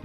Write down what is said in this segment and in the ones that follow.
《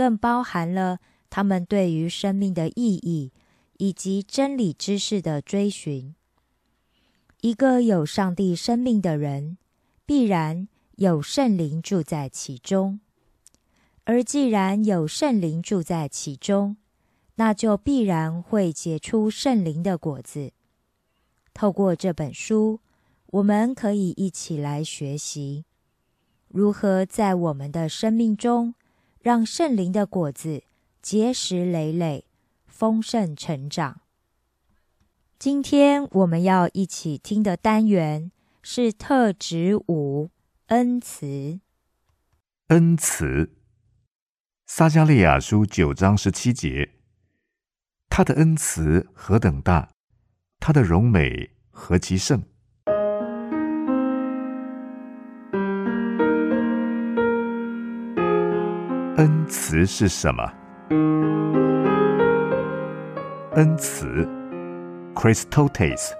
更包含了他们对于生命的意义以及真理知识的追寻。一个有上帝生命的人，必然有圣灵住在其中，而既然有圣灵住在其中，那就必然会结出圣灵的果子。透过这本书，我们可以一起来学习如何在我们的生命中让圣灵的果子结实累累、丰盛成长。今天我们要一起听的单元是特指五：恩慈。恩慈，撒加利亚书九章十七节。他的恩慈何等大，他的荣美何其盛。恩慈是什么？恩慈 （Christotes）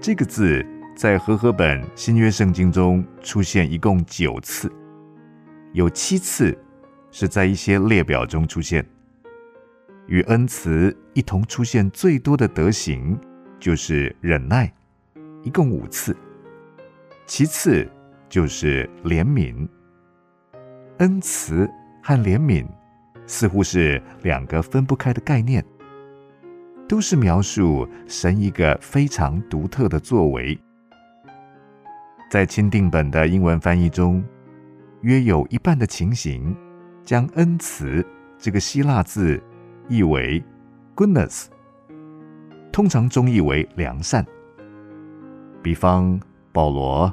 这个字在和合本新约圣经中出现一共九次，有七次是在一些列表中出现。与恩慈一同出现最多的德行，就是忍耐，一共五次；其次就是怜悯。恩慈和怜悯似乎是两个分不开的概念，都是描述神一个非常独特的作为。在钦定本的英文翻译中，约有一半的情形将恩慈这个希腊字。译为 “goodness”，通常中译为良善。比方保罗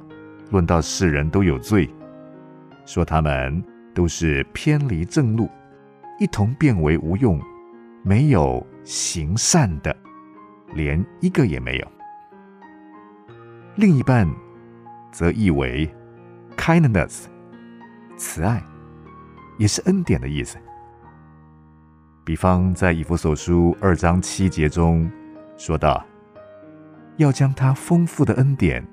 论到世人都有罪，说他们都是偏离正路，一同变为无用，没有行善的，连一个也没有。另一半则译为 kindness，慈爱，也是恩典的意思。比方在以弗所书二章七节中说道：“要将他丰富的恩典，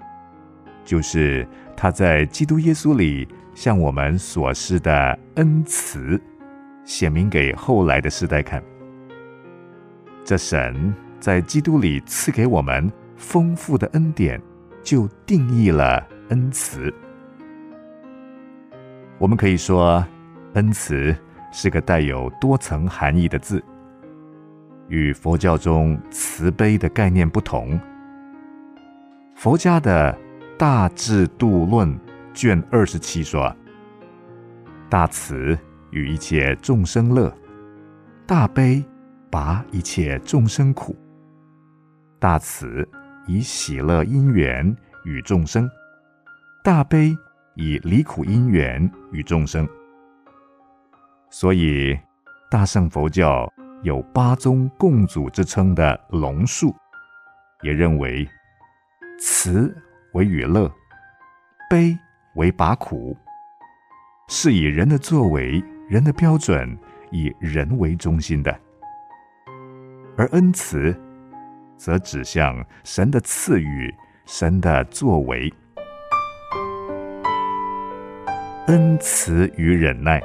就是他在基督耶稣里向我们所示的恩慈，显明给后来的世代看。这神在基督里赐给我们丰富的恩典，就定义了恩慈。我们可以说，恩慈。”是个带有多层含义的字，与佛教中慈悲的概念不同。佛家的《大智度论》卷二十七说：“大慈与一切众生乐，大悲拔一切众生苦。大慈以喜乐因缘与众生，大悲以离苦因缘与众生。”所以，大乘佛教有八宗共祖之称的龙树，也认为慈为与乐，悲为拔苦，是以人的作为、人的标准以人为中心的；而恩慈，则指向神的赐予、神的作为，恩慈与忍耐。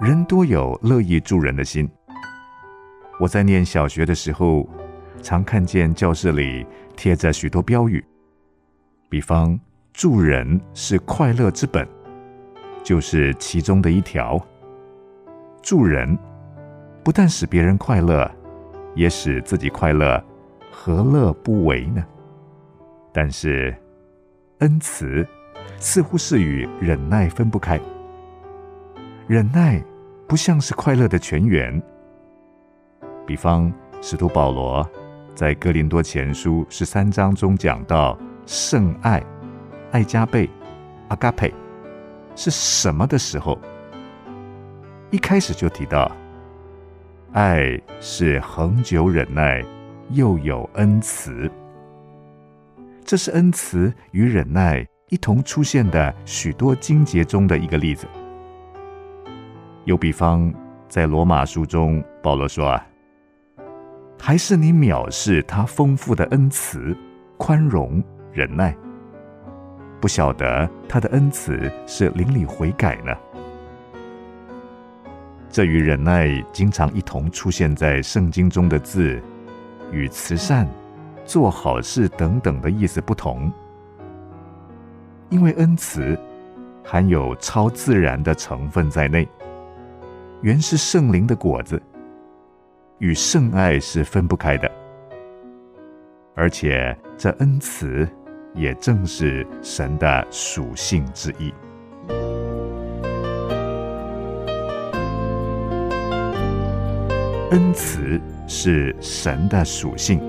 人多有乐意助人的心。我在念小学的时候，常看见教室里贴着许多标语，比方“助人是快乐之本”，就是其中的一条。助人不但使别人快乐，也使自己快乐，何乐不为呢？但是，恩慈似乎是与忍耐分不开。忍耐不像是快乐的泉源。比方，使徒保罗在哥林多前书十三章中讲到圣爱、爱加倍、阿嘎佩是什么的时候，一开始就提到，爱是恒久忍耐，又有恩慈。这是恩慈与忍耐一同出现的许多经节中的一个例子。又比方，在罗马书中，保罗说：“啊，还是你藐视他丰富的恩慈、宽容、忍耐，不晓得他的恩慈是邻里悔改呢？”这与忍耐经常一同出现在圣经中的字，与慈善、做好事等等的意思不同，因为恩慈含有超自然的成分在内。原是圣灵的果子，与圣爱是分不开的，而且这恩慈也正是神的属性之一。恩慈是神的属性。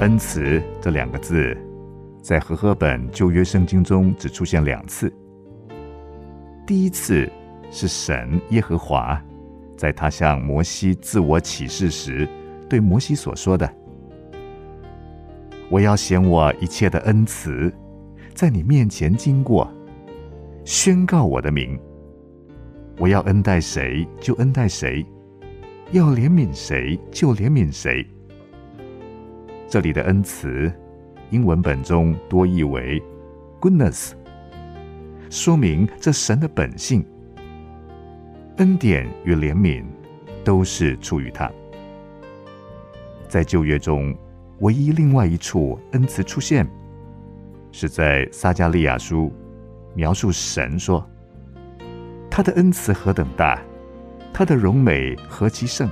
恩慈这两个字，在和合本旧约圣经中只出现两次。第一次是神耶和华，在他向摩西自我启示时，对摩西所说的：“我要显我一切的恩慈，在你面前经过，宣告我的名。我要恩待谁就恩待谁，要怜悯谁就怜悯谁。”这里的恩慈，英文本中多译为 “goodness”。说明这神的本性、恩典与怜悯都是出于他。在旧约中，唯一另外一处恩慈出现，是在撒加利亚书描述神说：“他的恩慈何等大，他的荣美何其盛。”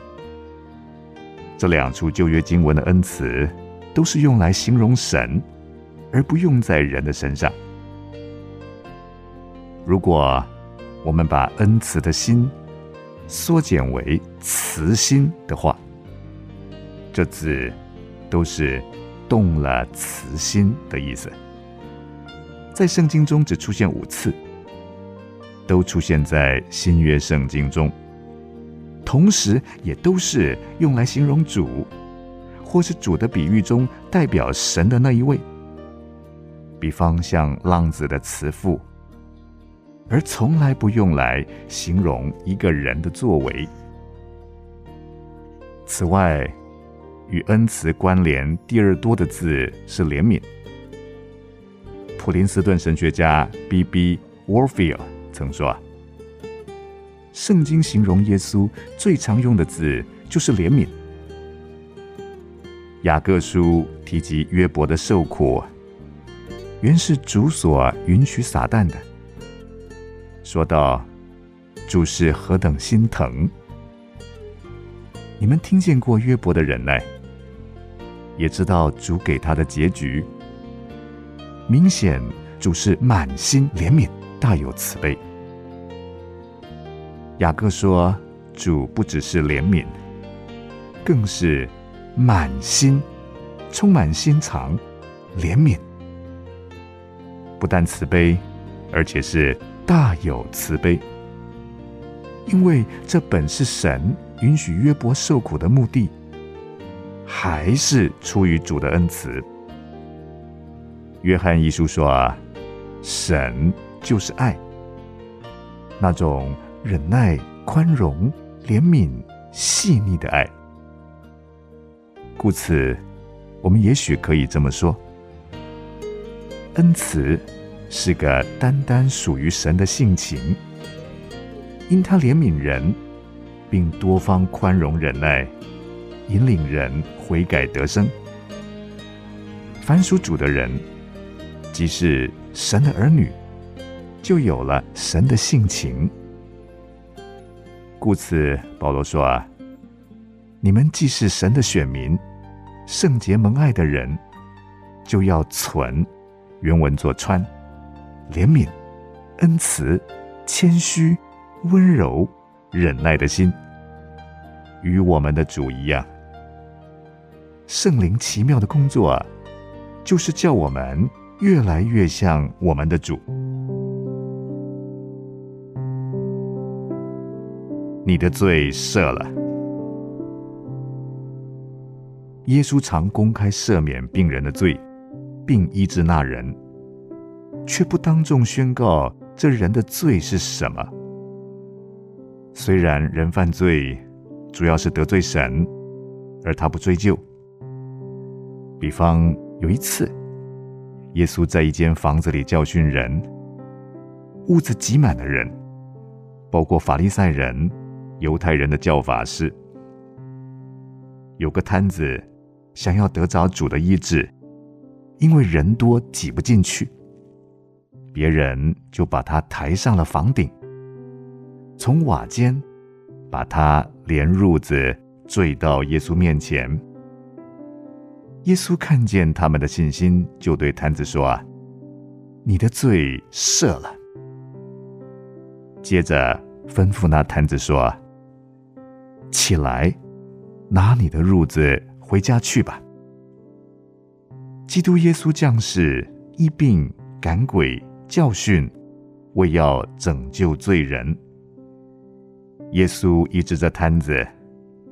这两处旧约经文的恩慈，都是用来形容神，而不用在人的身上。如果我们把恩慈的心缩减为慈心的话，这字都是动了慈心的意思。在圣经中只出现五次，都出现在新约圣经中，同时也都是用来形容主，或是主的比喻中代表神的那一位。比方像浪子的慈父，而从来不用来形容一个人的作为。此外，与恩慈关联第二多的字是怜悯。普林斯顿神学家 B.B. Warfield 曾说：“圣经形容耶稣最常用的字就是怜悯。”雅各书提及约伯的受苦。原是主所允许撒旦的。说到主是何等心疼，你们听见过约伯的忍耐，也知道主给他的结局。明显主是满心怜悯，大有慈悲。雅各说，主不只是怜悯，更是满心充满心肠怜悯。不但慈悲，而且是大有慈悲，因为这本是神允许约伯受苦的目的，还是出于主的恩慈。约翰一书说啊，神就是爱，那种忍耐、宽容、怜悯、细腻的爱。故此，我们也许可以这么说。恩慈是个单单属于神的性情，因他怜悯人，并多方宽容忍耐，引领人悔改得生。凡属主的人，即是神的儿女，就有了神的性情。故此，保罗说啊：“你们既是神的选民，圣洁蒙爱的人，就要存。”原文作穿，怜悯、恩慈、谦虚、温柔、忍耐的心，与我们的主一样。圣灵奇妙的工作啊，就是叫我们越来越像我们的主。你的罪赦了。耶稣常公开赦免病人的罪。并医治那人，却不当众宣告这人的罪是什么。虽然人犯罪主要是得罪神，而他不追究。比方有一次，耶稣在一间房子里教训人，屋子挤满了人，包括法利赛人、犹太人的教法是。有个摊子想要得着主的医治。因为人多挤不进去，别人就把他抬上了房顶，从瓦间把他连褥子坠到耶稣面前。耶稣看见他们的信心，就对摊子说：“啊，你的罪赦了。”接着吩咐那摊子说：“起来，拿你的褥子回家去吧。”基督耶稣降世医病赶鬼教训，为要拯救罪人。耶稣医治这摊子，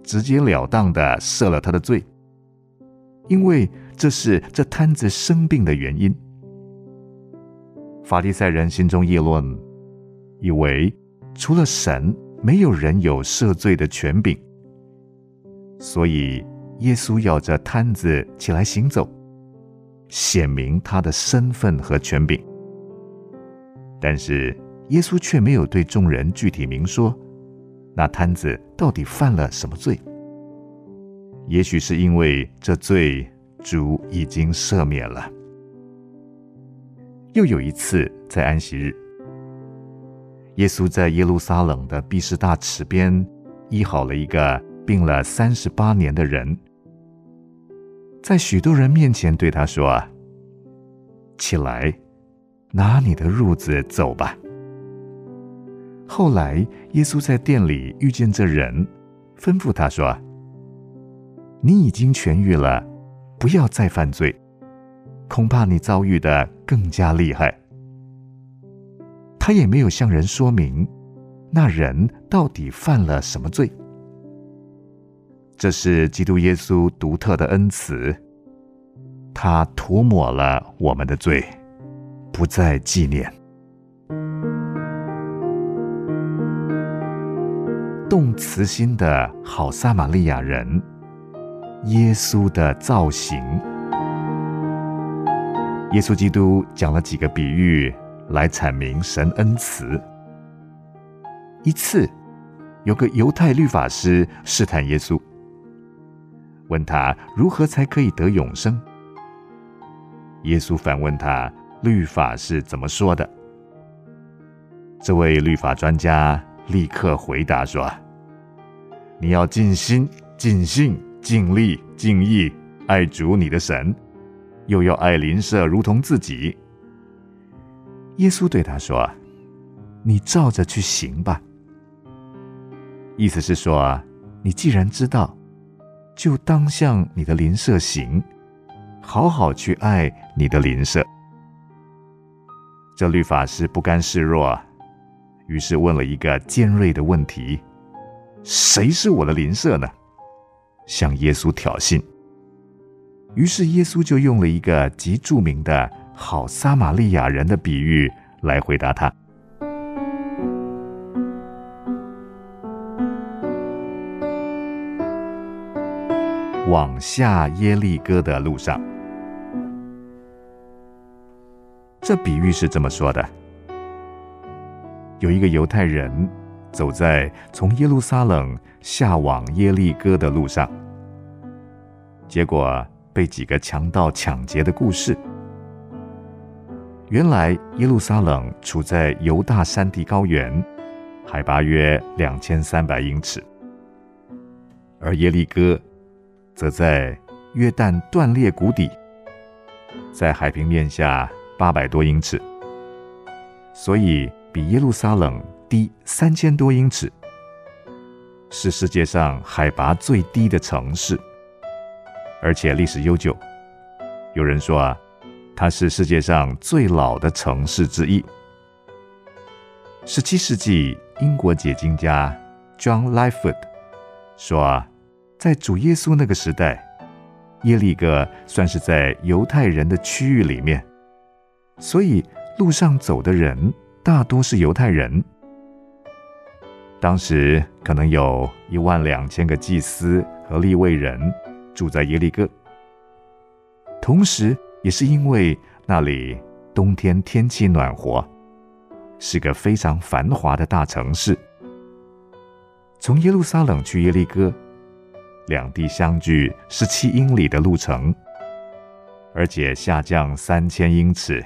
直截了当的赦了他的罪，因为这是这摊子生病的原因。法利赛人心中议论，以为除了神，没有人有赦罪的权柄，所以耶稣要这摊子起来行走。显明他的身份和权柄，但是耶稣却没有对众人具体明说，那摊子到底犯了什么罪？也许是因为这罪主已经赦免了。又有一次在安息日，耶稣在耶路撒冷的毕士大池边医好了一个病了三十八年的人。在许多人面前对他说：“，起来，拿你的褥子走吧。”后来，耶稣在店里遇见这人，吩咐他说：“你已经痊愈了，不要再犯罪，恐怕你遭遇的更加厉害。”他也没有向人说明那人到底犯了什么罪。这是基督耶稣独特的恩慈，他涂抹了我们的罪，不再纪念。动慈心的好撒玛利亚人，耶稣的造型。耶稣基督讲了几个比喻来阐明神恩慈。一次，有个犹太律法师试探耶稣，问他如何才可以得永生。耶稣反问他：“律法是怎么说的？”这位律法专家立刻回答说。你要尽心、尽性、尽力、尽意爱主你的神，又要爱邻舍如同自己。耶稣对他说：“你照着去行吧。”意思是说，你既然知道，就当向你的邻舍行，好好去爱你的邻舍。这律法师不甘示弱，于是问了一个尖锐的问题。谁是我的邻舍呢？向耶稣挑衅。于是耶稣就用了一个极著名的好撒玛利亚人的比喻来回答他。往下耶利哥的路上，这比喻是这么说的：有一个犹太人。走在从耶路撒冷下往耶利哥的路上，结果被几个强盗抢劫的故事。原来耶路撒冷处在犹大山地高原，海拔约两千三百英尺，而耶利哥则在约旦断裂谷底，在海平面下八百多英尺，所以比耶路撒冷。低三千多英尺，是世界上海拔最低的城市，而且历史悠久。有人说啊，它是世界上最老的城市之一。十七世纪，英国解经家 John Lightfoot 说啊，在主耶稣那个时代，耶利哥算是在犹太人的区域里面，所以路上走的人大多是犹太人。当时可能有一万两千个祭司和立位人住在耶利哥，同时也是因为那里冬天天气暖和，是个非常繁华的大城市。从耶路撒冷去耶利哥，两地相距十七英里的路程，而且下降三千英尺，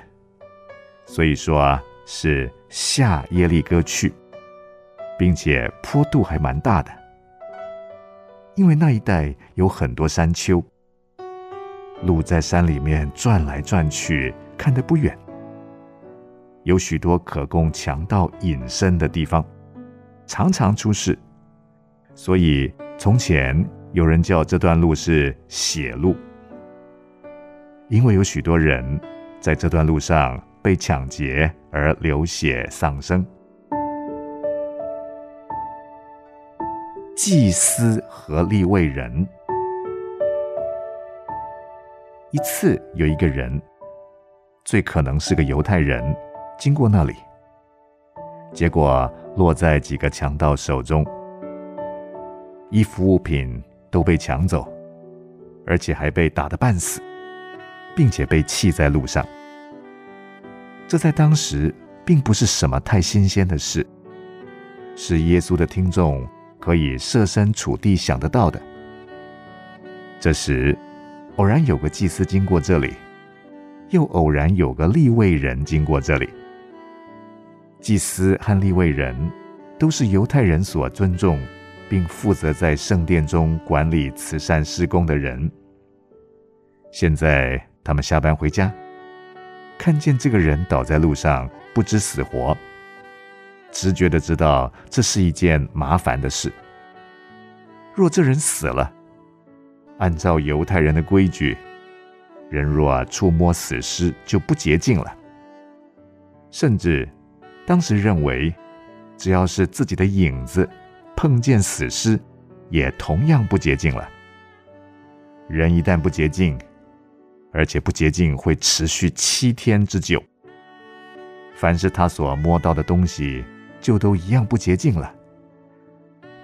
所以说是下耶利哥去。并且坡度还蛮大的，因为那一带有很多山丘，路在山里面转来转去，看得不远。有许多可供强盗隐身的地方，常常出事，所以从前有人叫这段路是血路，因为有许多人在这段路上被抢劫而流血丧生。祭司和立位人。一次，有一个人，最可能是个犹太人，经过那里，结果落在几个强盗手中，衣服物品都被抢走，而且还被打得半死，并且被弃在路上。这在当时并不是什么太新鲜的事，是耶稣的听众。可以设身处地想得到的。这时，偶然有个祭司经过这里，又偶然有个立位人经过这里。祭司和立位人都是犹太人所尊重，并负责在圣殿中管理慈善施工的人。现在他们下班回家，看见这个人倒在路上，不知死活。直觉的知道这是一件麻烦的事。若这人死了，按照犹太人的规矩，人若触摸死尸就不洁净了，甚至当时认为，只要是自己的影子碰见死尸，也同样不洁净了。人一旦不洁净，而且不洁净会持续七天之久，凡是他所摸到的东西，就都一样不洁净了。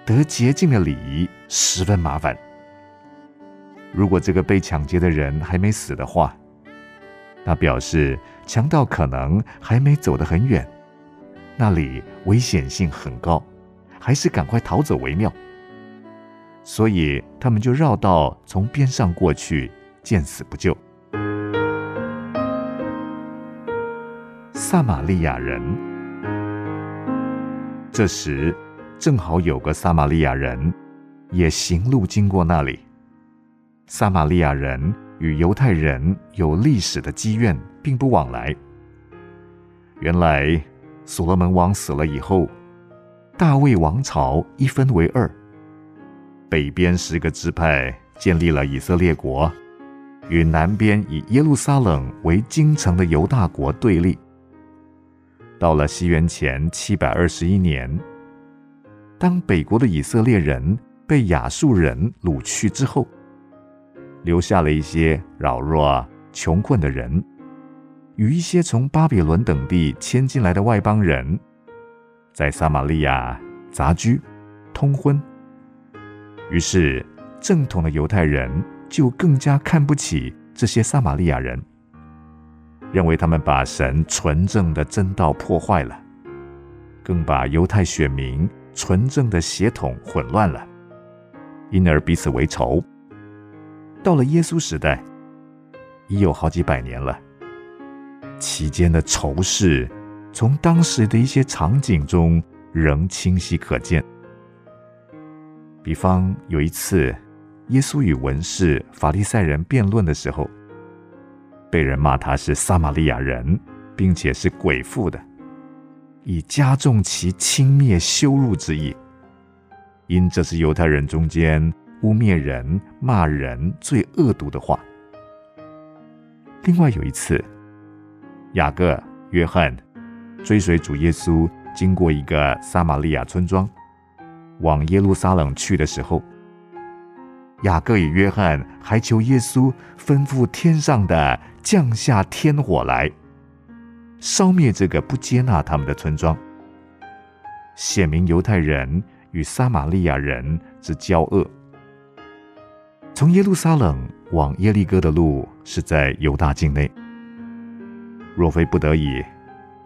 得洁净的礼仪十分麻烦。如果这个被抢劫的人还没死的话，那表示强盗可能还没走得很远，那里危险性很高，还是赶快逃走为妙。所以他们就绕道从边上过去，见死不救。撒玛利亚人，这时正好有个撒玛利亚人也行路经过那里。撒玛利亚人与犹太人有历史的积怨，并不往来。原来所罗门王死了以后，大卫王朝一分为二，北边十个支派建立了以色列国，与南边以耶路撒冷为京城的犹大国对立。到了西元前七百二十一年，当北国的以色列人被亚述人掳去之后。留下了一些扰弱、穷困的人，与一些从巴比伦等地迁进来的外邦人，在撒玛利亚杂居、通婚。于是，正统的犹太人就更加看不起这些撒玛利亚人，认为他们把神纯正的真道破坏了，更把犹太选民纯正的血统混乱了，因而彼此为仇。到了耶稣时代，已有好几百年了。期间的仇视，从当时的一些场景中仍清晰可见。比方有一次，耶稣与文士、法利赛人辩论的时候，被人骂他是撒玛利亚人，并且是鬼妇的，以加重其轻蔑羞辱之意。因这是犹太人中间。污蔑人、骂人最恶毒的话。另外有一次，雅各、约翰追随主耶稣经过一个撒玛利亚村庄，往耶路撒冷去的时候，雅各与约翰还求耶稣吩咐天上的降下天火来，烧灭这个不接纳他们的村庄，显明犹太人与撒玛利亚人之交恶。从耶路撒冷往耶利哥的路是在犹大境内。若非不得已，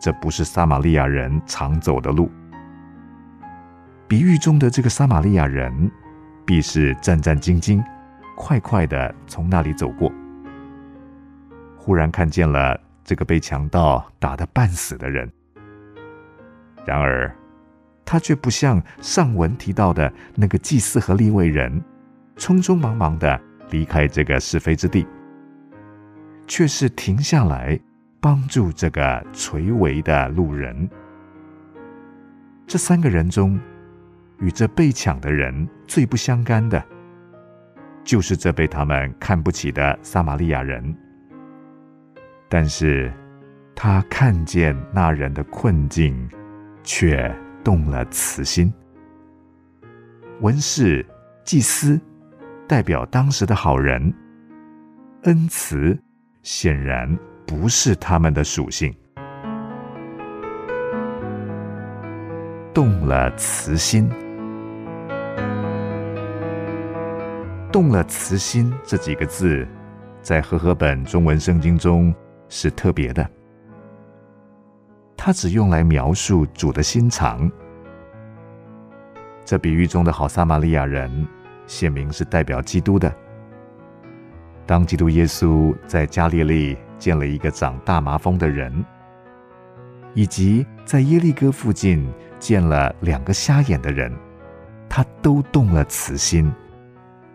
这不是撒玛利亚人常走的路。比喻中的这个撒玛利亚人，必是战战兢兢、快快的从那里走过。忽然看见了这个被强盗打得半死的人，然而他却不像上文提到的那个祭司和利未人。匆匆忙忙的离开这个是非之地，却是停下来帮助这个垂危的路人。这三个人中，与这被抢的人最不相干的，就是这被他们看不起的撒玛利亚人。但是，他看见那人的困境，却动了慈心。文士、祭司。代表当时的好人，恩慈显然不是他们的属性。动了慈心，动了慈心这几个字，在和合本中文圣经中是特别的，它只用来描述主的心肠。这比喻中的好撒玛利亚人。显明是代表基督的。当基督耶稣在加利利见了一个长大麻风的人，以及在耶利哥附近见了两个瞎眼的人，他都动了慈心，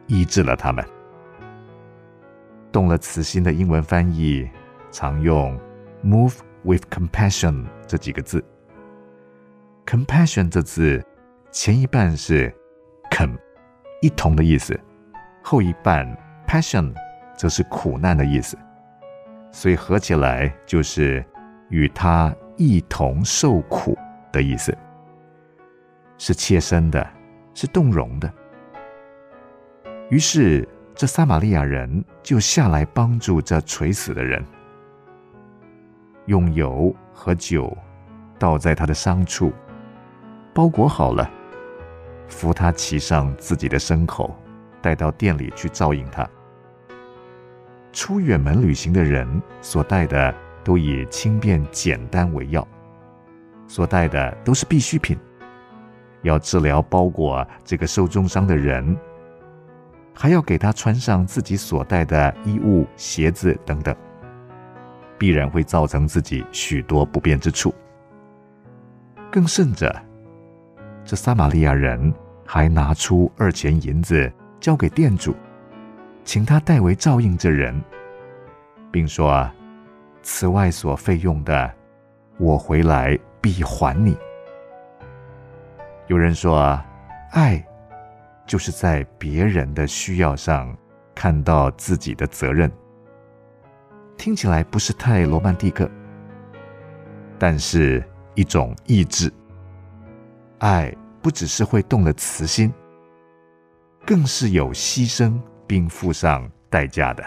医治了他们。动了慈心的英文翻译常用 “move with compassion” 这几个字。compassion 这字前一半是肯。一同的意思，后一半 passion 则是苦难的意思，所以合起来就是与他一同受苦的意思，是切身的，是动容的。于是，这撒玛利亚人就下来帮助这垂死的人，用油和酒倒在他的伤处，包裹好了，扶他骑上自己的牲口，带到店里去照应他。出远门旅行的人所带的都以轻便简单为要，所带的都是必需品，要治疗包裹这个受重伤的人。还要给他穿上自己所带的衣物、鞋子等等，必然会造成自己许多不便之处。更甚者，这撒玛利亚人还拿出二钱银子交给店主，请他代为照应这人，并说：“此外所费用的，我回来必还你。”有人说：“爱。”就是在别人的需要上看到自己的责任，听起来不是太罗曼蒂克，但是一种意志。爱不只是会动了慈心，更是有牺牲并付上代价的。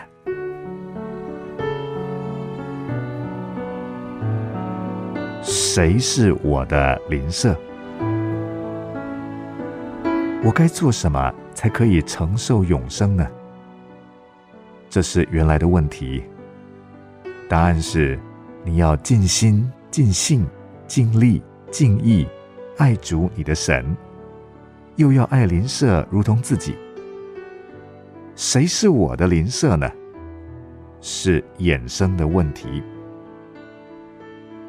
谁是我的邻舍？我该做什么才可以承受永生呢？这是原来的问题。答案是：你要尽心、尽性、尽力、尽意爱主你的神，又要爱邻舍如同自己。谁是我的邻舍呢？是衍生的问题。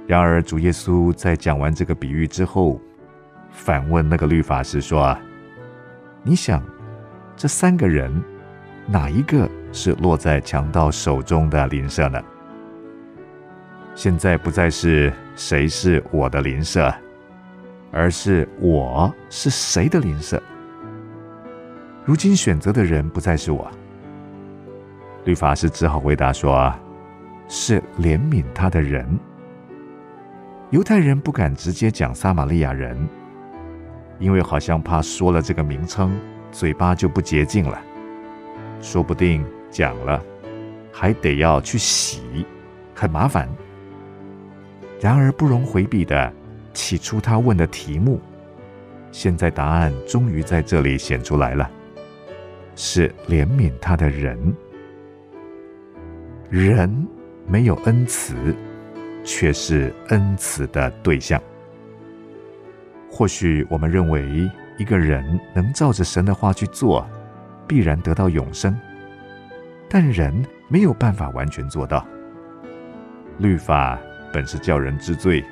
然而，主耶稣在讲完这个比喻之后，反问那个律法师说。你想，这三个人哪一个是落在强盗手中的邻舍呢？现在不再是谁是我的邻舍，而是我是谁的邻舍。如今选择的人不再是我。律法师只好回答说：“是怜悯他的人。”犹太人不敢直接讲撒玛利亚人。因为好像怕说了这个名称，嘴巴就不洁净了，说不定讲了，还得要去洗，很麻烦。然而不容回避的，起初他问的题目，现在答案终于在这里显出来了，是怜悯他的人。人没有恩慈，却是恩慈的对象。或许我们认为一个人能照着神的话去做，必然得到永生，但人没有办法完全做到。律法本是叫人知罪，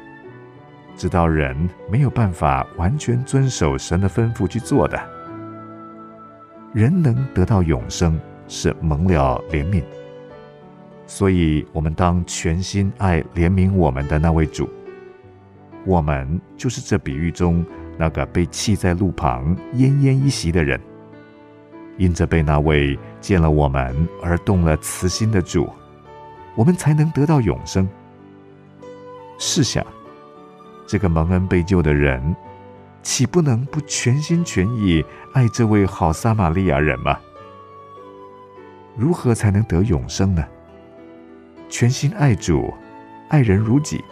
知道人没有办法完全遵守神的吩咐去做的。人能得到永生，是蒙了怜悯，所以我们当全心爱怜悯我们的那位主。我们就是这比喻中那个被弃在路旁奄奄一息的人，因着被那位见了我们而动了慈心的主，我们才能得到永生。试想，这个蒙恩被救的人，岂不能不全心全意爱这位好撒玛利亚人吗？如何才能得永生呢？全心爱主，爱人如己。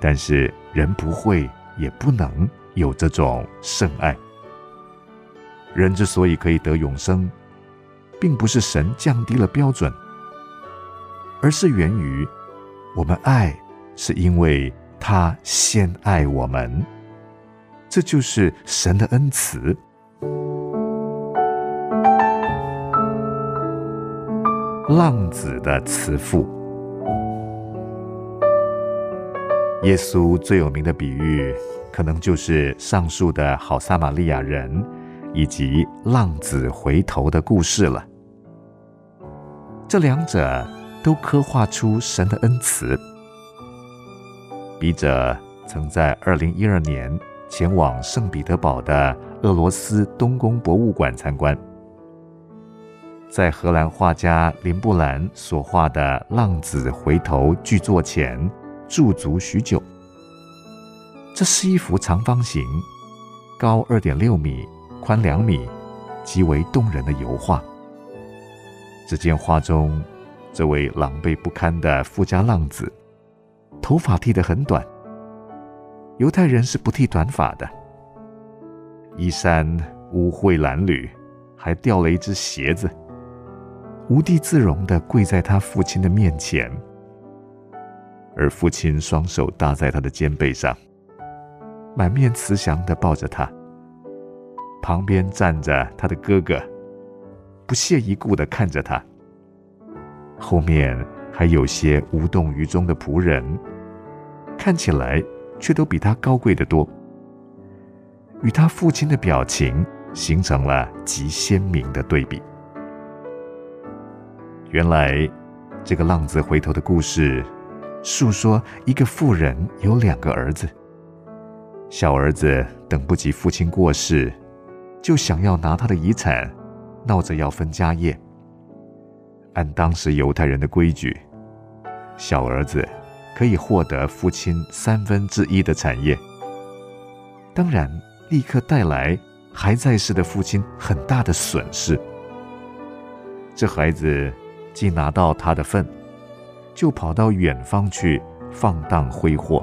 但是人不会，也不能有这种圣爱。人之所以可以得永生，并不是神降低了标准，而是源于我们爱，是因为他先爱我们。这就是神的恩慈。浪子的慈父。耶稣最有名的比喻，可能就是上述的好撒玛利亚人以及浪子回头的故事了。这两者都刻画出神的恩慈。笔者曾在二零一二年前往圣彼得堡的俄罗斯东宫博物馆参观，在荷兰画家林布兰所画的《浪子回头》巨作前。驻足许久。这是一幅长方形、高二点六米、宽两米、极为动人的油画。只见画中这位狼狈不堪的富家浪子，头发剃得很短。犹太人是不剃短发的，衣衫污秽褴褛，还掉了一只鞋子，无地自容的跪在他父亲的面前，而父亲双手搭在他的肩背上。满面慈祥的抱着他，旁边站着他的哥哥，不屑一顾的看着他。后面还有些无动于衷的仆人，看起来却都比他高贵得多，与他父亲的表情形成了极鲜明的对比。原来，这个浪子回头的故事，诉说一个富人有两个儿子。小儿子等不及父亲过世，就想要拿他的遗产，闹着要分家业。按当时犹太人的规矩，小儿子可以获得父亲三分之一的产业。当然，立刻带来还在世的父亲很大的损失。这孩子既拿到他的份，就跑到远方去放荡挥霍。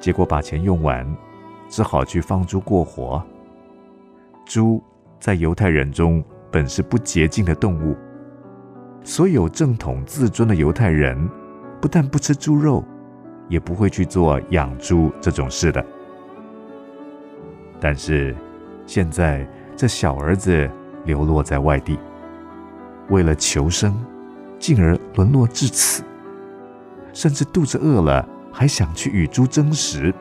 结果把钱用完，只好去放猪过活。猪在犹太人中本是不洁净的动物，所有正统自尊的犹太人不但不吃猪肉，也不会去做养猪这种事的。但是现在这小儿子流落在外地，为了求生，进而沦落至此，甚至肚子饿了。还想去与猪争食。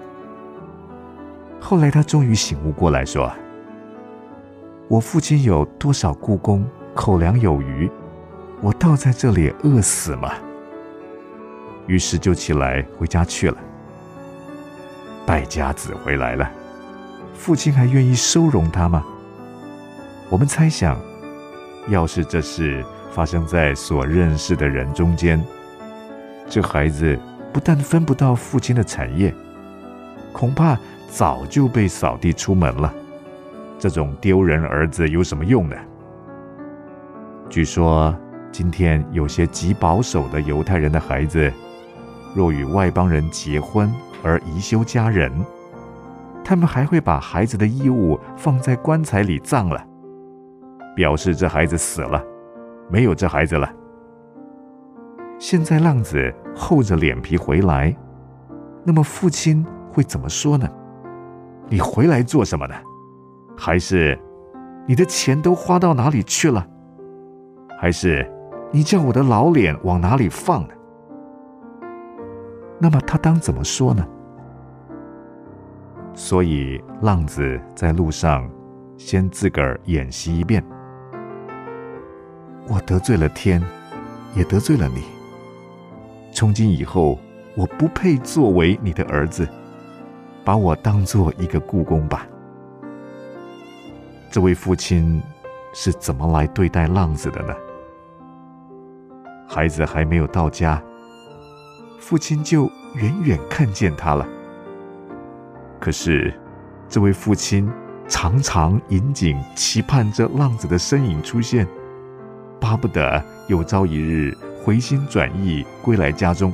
后来他终于醒悟过来，说：“我父亲有多少故宫，口粮有余，我倒在这里饿死吗？”于是就起来回家去了。败家子回来了，父亲还愿意收容他吗？我们猜想，要是这事发生在所认识的人中间，这孩子。不但分不到父亲的产业，恐怕早就被扫地出门了。这种丢人儿子有什么用呢？据说今天有些极保守的犹太人的孩子，若与外邦人结婚而移休家人，他们还会把孩子的衣物放在棺材里葬了，表示这孩子死了，没有这孩子了。现在浪子厚着脸皮回来，那么父亲会怎么说呢？你回来做什么呢？还是你的钱都花到哪里去了？还是你叫我的老脸往哪里放呢？那么他当怎么说呢？所以浪子在路上先自个儿演习一遍：我得罪了天，也得罪了你。从今以后，我不配作为你的儿子，把我当做一个故宫吧。这位父亲是怎么来对待浪子的呢？孩子还没有到家，父亲就远远看见他了。可是，这位父亲常常引颈期盼着浪子的身影出现，巴不得有朝一日。回心转意归来家中，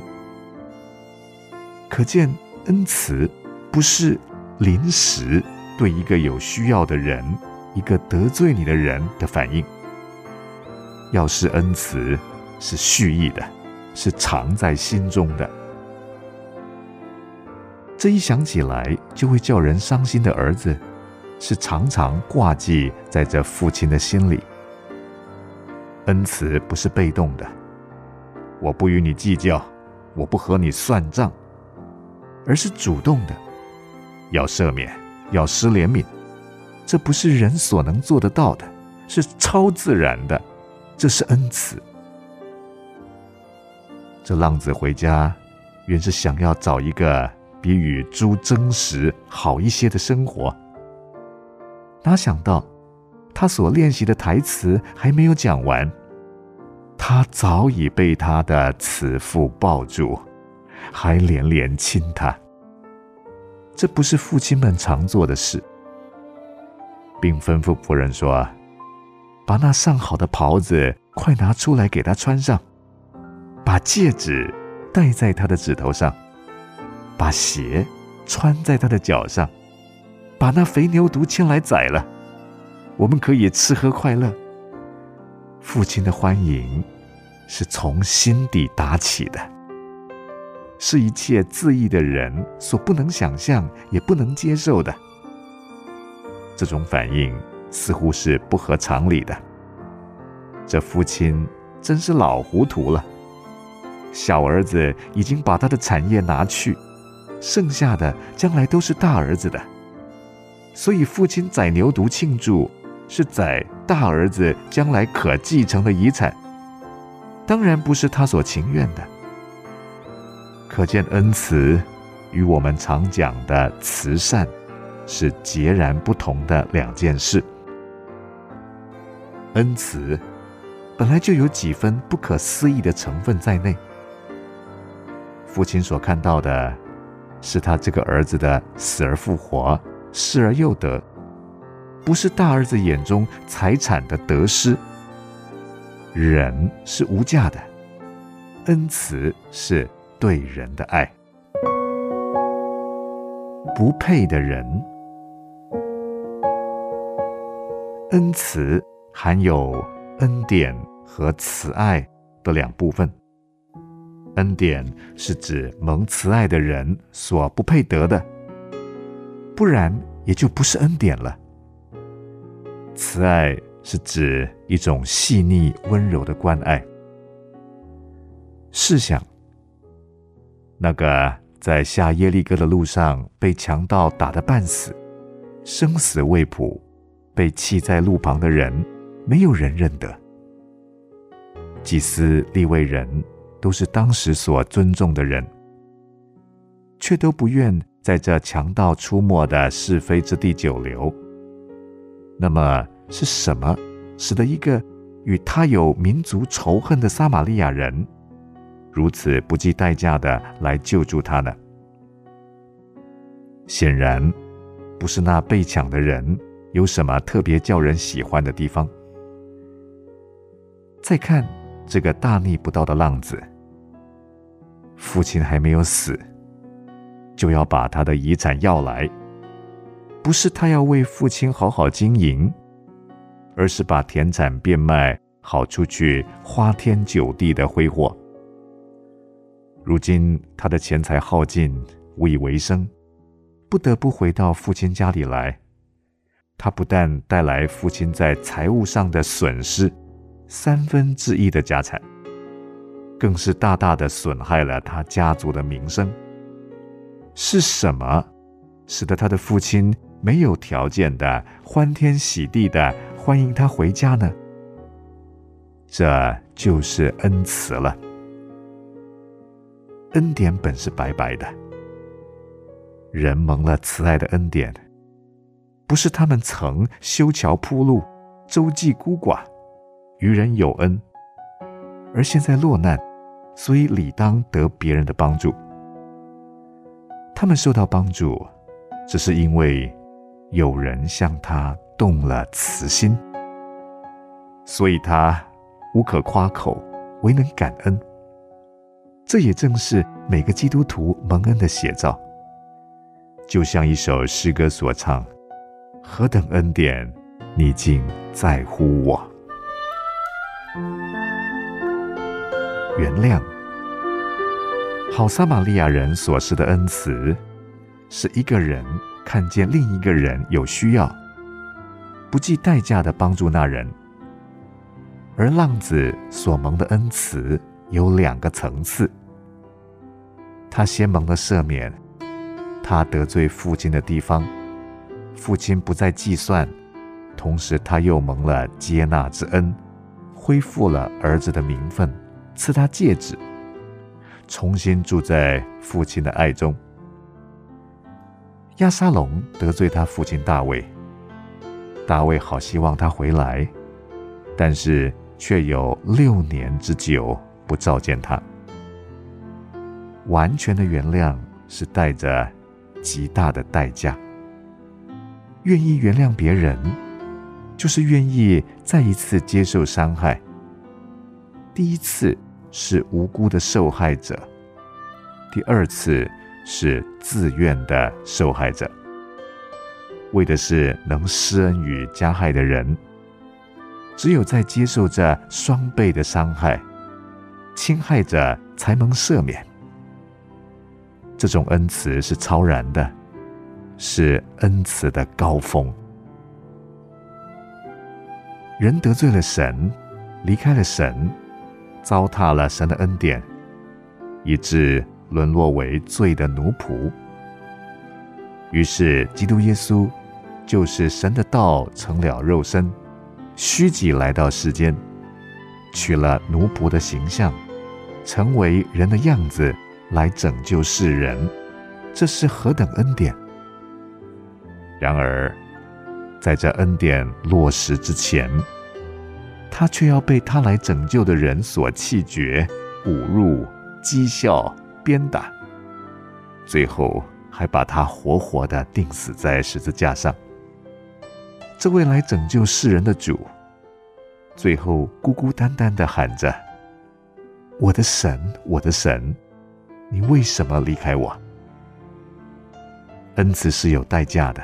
可见恩慈不是临时对一个有需要的人、一个得罪你的人的反应。要是恩慈是蓄意的，是藏在心中的。这一想起来就会叫人伤心的儿子，是常常挂记在这父亲的心里。恩慈不是被动的。我不与你计较，我不和你算账，而是主动的，要赦免，要施怜悯，这不是人所能做得到的，是超自然的，这是恩慈。这浪子回家，原是想要找一个比与猪争食好一些的生活，哪想到他所练习的台词还没有讲完。他早已被他的慈父抱住，还连连亲他。这不是父亲们常做的事，并吩咐仆人说：“把那上好的袍子快拿出来给他穿上，把戒指戴在他的指头上，把鞋穿在他的脚上，把那肥牛犊牵来宰了，我们可以吃喝快乐。”父亲的欢迎是从心底打起的。是一切自意的人所不能想象也不能接受的。这种反应似乎是不合常理的。这父亲真是老糊涂了。小儿子已经把他的产业拿去，剩下的将来都是大儿子的。所以父亲宰牛犊庆祝，是宰大儿子将来可继承的遗产，当然不是他所情愿的。可见恩慈与我们常讲的慈善是截然不同的两件事。恩慈本来就有几分不可思议的成分在内。父亲所看到的是他这个儿子的死而复活、失而又得，不是大儿子眼中财产的得失。人是无价的，恩慈是。对人的爱，不配的人，恩慈含有恩典和慈爱的两部分。恩典是指蒙慈爱的人所不配得的，不然也就不是恩典了。慈爱是指一种细腻温柔的关爱。试想。那个在下耶利哥的路上被强盗打得半死、生死未卜、被弃在路旁的人，没有人认得。祭司、立位人都是当时所尊重的人，却都不愿在这强盗出没的是非之地久留。那么是什么使得一个与他有民族仇恨的撒玛利亚人？如此不计代价的来救助他呢？显然，不是那被抢的人有什么特别叫人喜欢的地方。再看这个大逆不道的浪子，父亲还没有死，就要把他的遗产要来，不是他要为父亲好好经营，而是把田产变卖，好出去花天酒地的挥霍。如今他的钱财耗尽，无以为生，不得不回到父亲家里来。他不但带来父亲在财务上的损失，三分之一的家产，更是大大的损害了他家族的名声。是什么使得他的父亲没有条件的欢天喜地的欢迎他回家呢？这就是恩慈了。恩典本是白白的，人蒙了慈爱的恩典，不是他们曾修桥铺路、周济孤寡、于人有恩，而现在落难，所以理当得别人的帮助。他们受到帮助，只是因为有人向他动了慈心，所以他无可夸口，唯能感恩。这也正是每个基督徒蒙恩的写照。就像一首诗歌所唱：“何等恩典，你竟在乎我。”原谅，好撒玛利亚人所施的恩慈，是一个人看见另一个人有需要，不计代价的帮助那人；而浪子所蒙的恩慈有两个层次。他先蒙了赦免，他得罪父亲的地方，父亲不再计算，同时他又蒙了接纳之恩，恢复了儿子的名分，赐他戒指，重新住在父亲的爱中。亚沙龙得罪他父亲大卫，大卫好希望他回来，但是却有六年之久不召见他。完全的原谅是带着极大的代价。愿意原谅别人，就是愿意再一次接受伤害。第一次是无辜的受害者，第二次是自愿的受害者。为的是能施恩于加害的人。只有在接受着双倍的伤害，侵害者才能赦免。这种恩慈是超然的，是恩慈的高峰。人得罪了神，离开了神，糟蹋了神的恩典，以致沦落为罪的奴仆。于是，基督耶稣就是神的道成了肉身。虚己来到世间，取了奴仆的形象，成为人的样子，来拯救世人。这是何等恩典！然而，在这恩典落实之前，他却要被他来拯救的人所弃绝、侮辱、讥笑、鞭打，最后还把他活活的钉死在十字架上。这位来拯救世人的主，最后孤孤单单的喊着：“我的神，我的神，你为什么离开我？”恩慈是有代价的，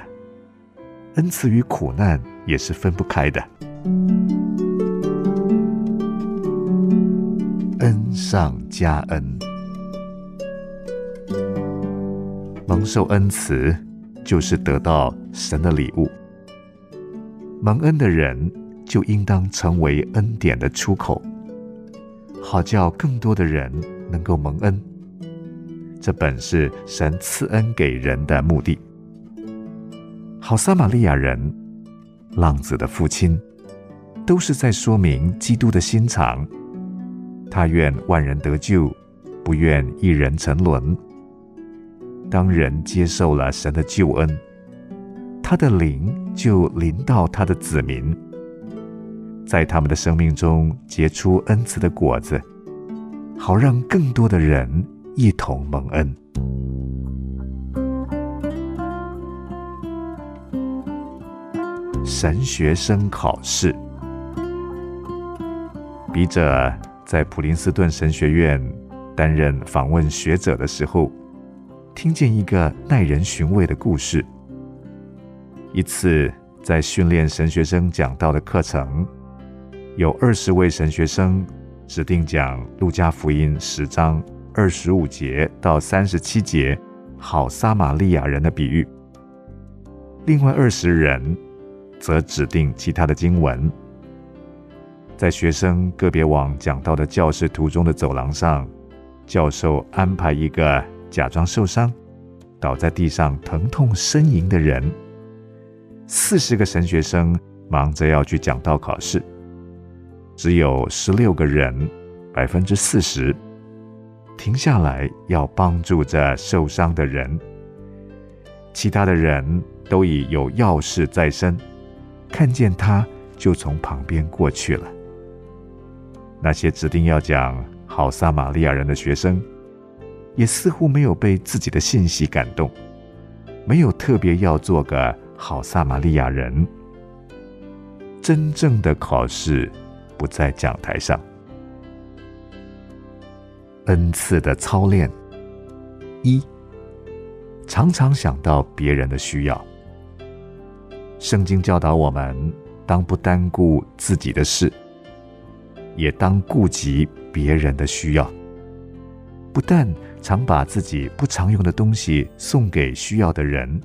恩慈与苦难也是分不开的。恩上加恩，蒙受恩慈，就是得到神的礼物。蒙恩的人就应当成为恩典的出口，好叫更多的人能够蒙恩。这本是神赐恩给人的目的。好撒玛利亚人、浪子的父亲，都是在说明基督的心肠。他愿万人得救，不愿一人沉沦。当人接受了神的救恩。他的灵就临到他的子民，在他们的生命中结出恩慈的果子，好让更多的人一同蒙恩。神学生考试，笔者在普林斯顿神学院担任访问学者的时候，听见一个耐人寻味的故事。一次在训练神学生讲道的课程，有二十位神学生指定讲《路加福音》十章二十五节到三十七节好撒玛利亚人的比喻，另外二十人则指定其他的经文。在学生个别往讲道的教室途中的走廊上，教授安排一个假装受伤、倒在地上疼痛呻吟的人。四十个神学生忙着要去讲道考试，只有十六个人，百分之四十，停下来要帮助着受伤的人。其他的人都已有要事在身，看见他就从旁边过去了。那些指定要讲好撒玛利亚人的学生，也似乎没有被自己的信息感动，没有特别要做个。好，撒玛利亚人，真正的考试不在讲台上。恩赐的操练，一，常常想到别人的需要。圣经教导我们，当不单顾自己的事，也当顾及别人的需要。不但常把自己不常用的东西送给需要的人。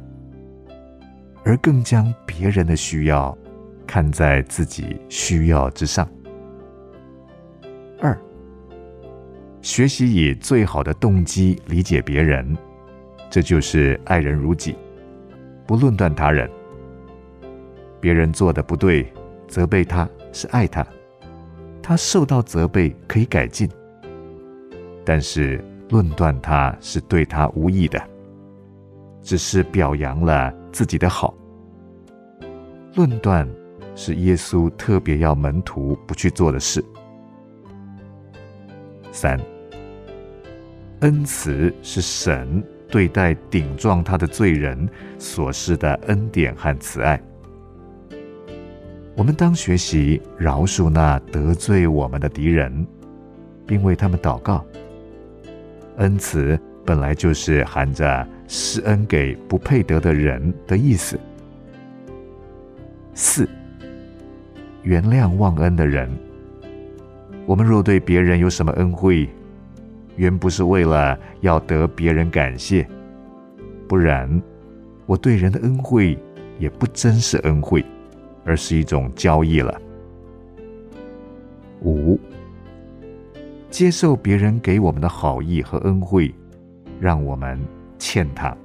而更将别人的需要看在自己需要之上。二，学习以最好的动机理解别人，这就是爱人如己，不论断他人。别人做的不对，责备他是爱他，他受到责备可以改进，但是论断他是对他无益的。只是表扬了自己的好。论断是耶稣特别要门徒不去做的事。三，恩慈是神对待顶撞他的罪人所示的恩典和慈爱。我们当学习饶恕那得罪我们的敌人，并为他们祷告。恩慈本来就是含着施恩给不配得的人的意思。四，原谅忘恩的人。我们若对别人有什么恩惠，原不是为了要得别人感谢，不然，我对人的恩惠也不真是恩惠，而是一种交易了。五，接受别人给我们的好意和恩惠，让我们欠他。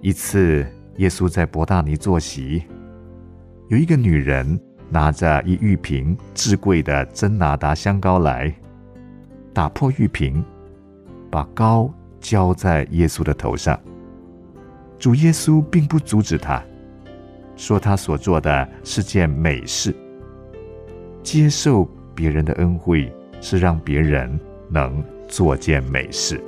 一次，耶稣在伯大尼坐席，有一个女人拿着一玉瓶至贵的真拿达香膏来。打破玉瓶，把膏浇在耶稣的头上。主耶稣并不阻止他，说他所做的是件美事。接受别人的恩惠，是让别人能做件美事。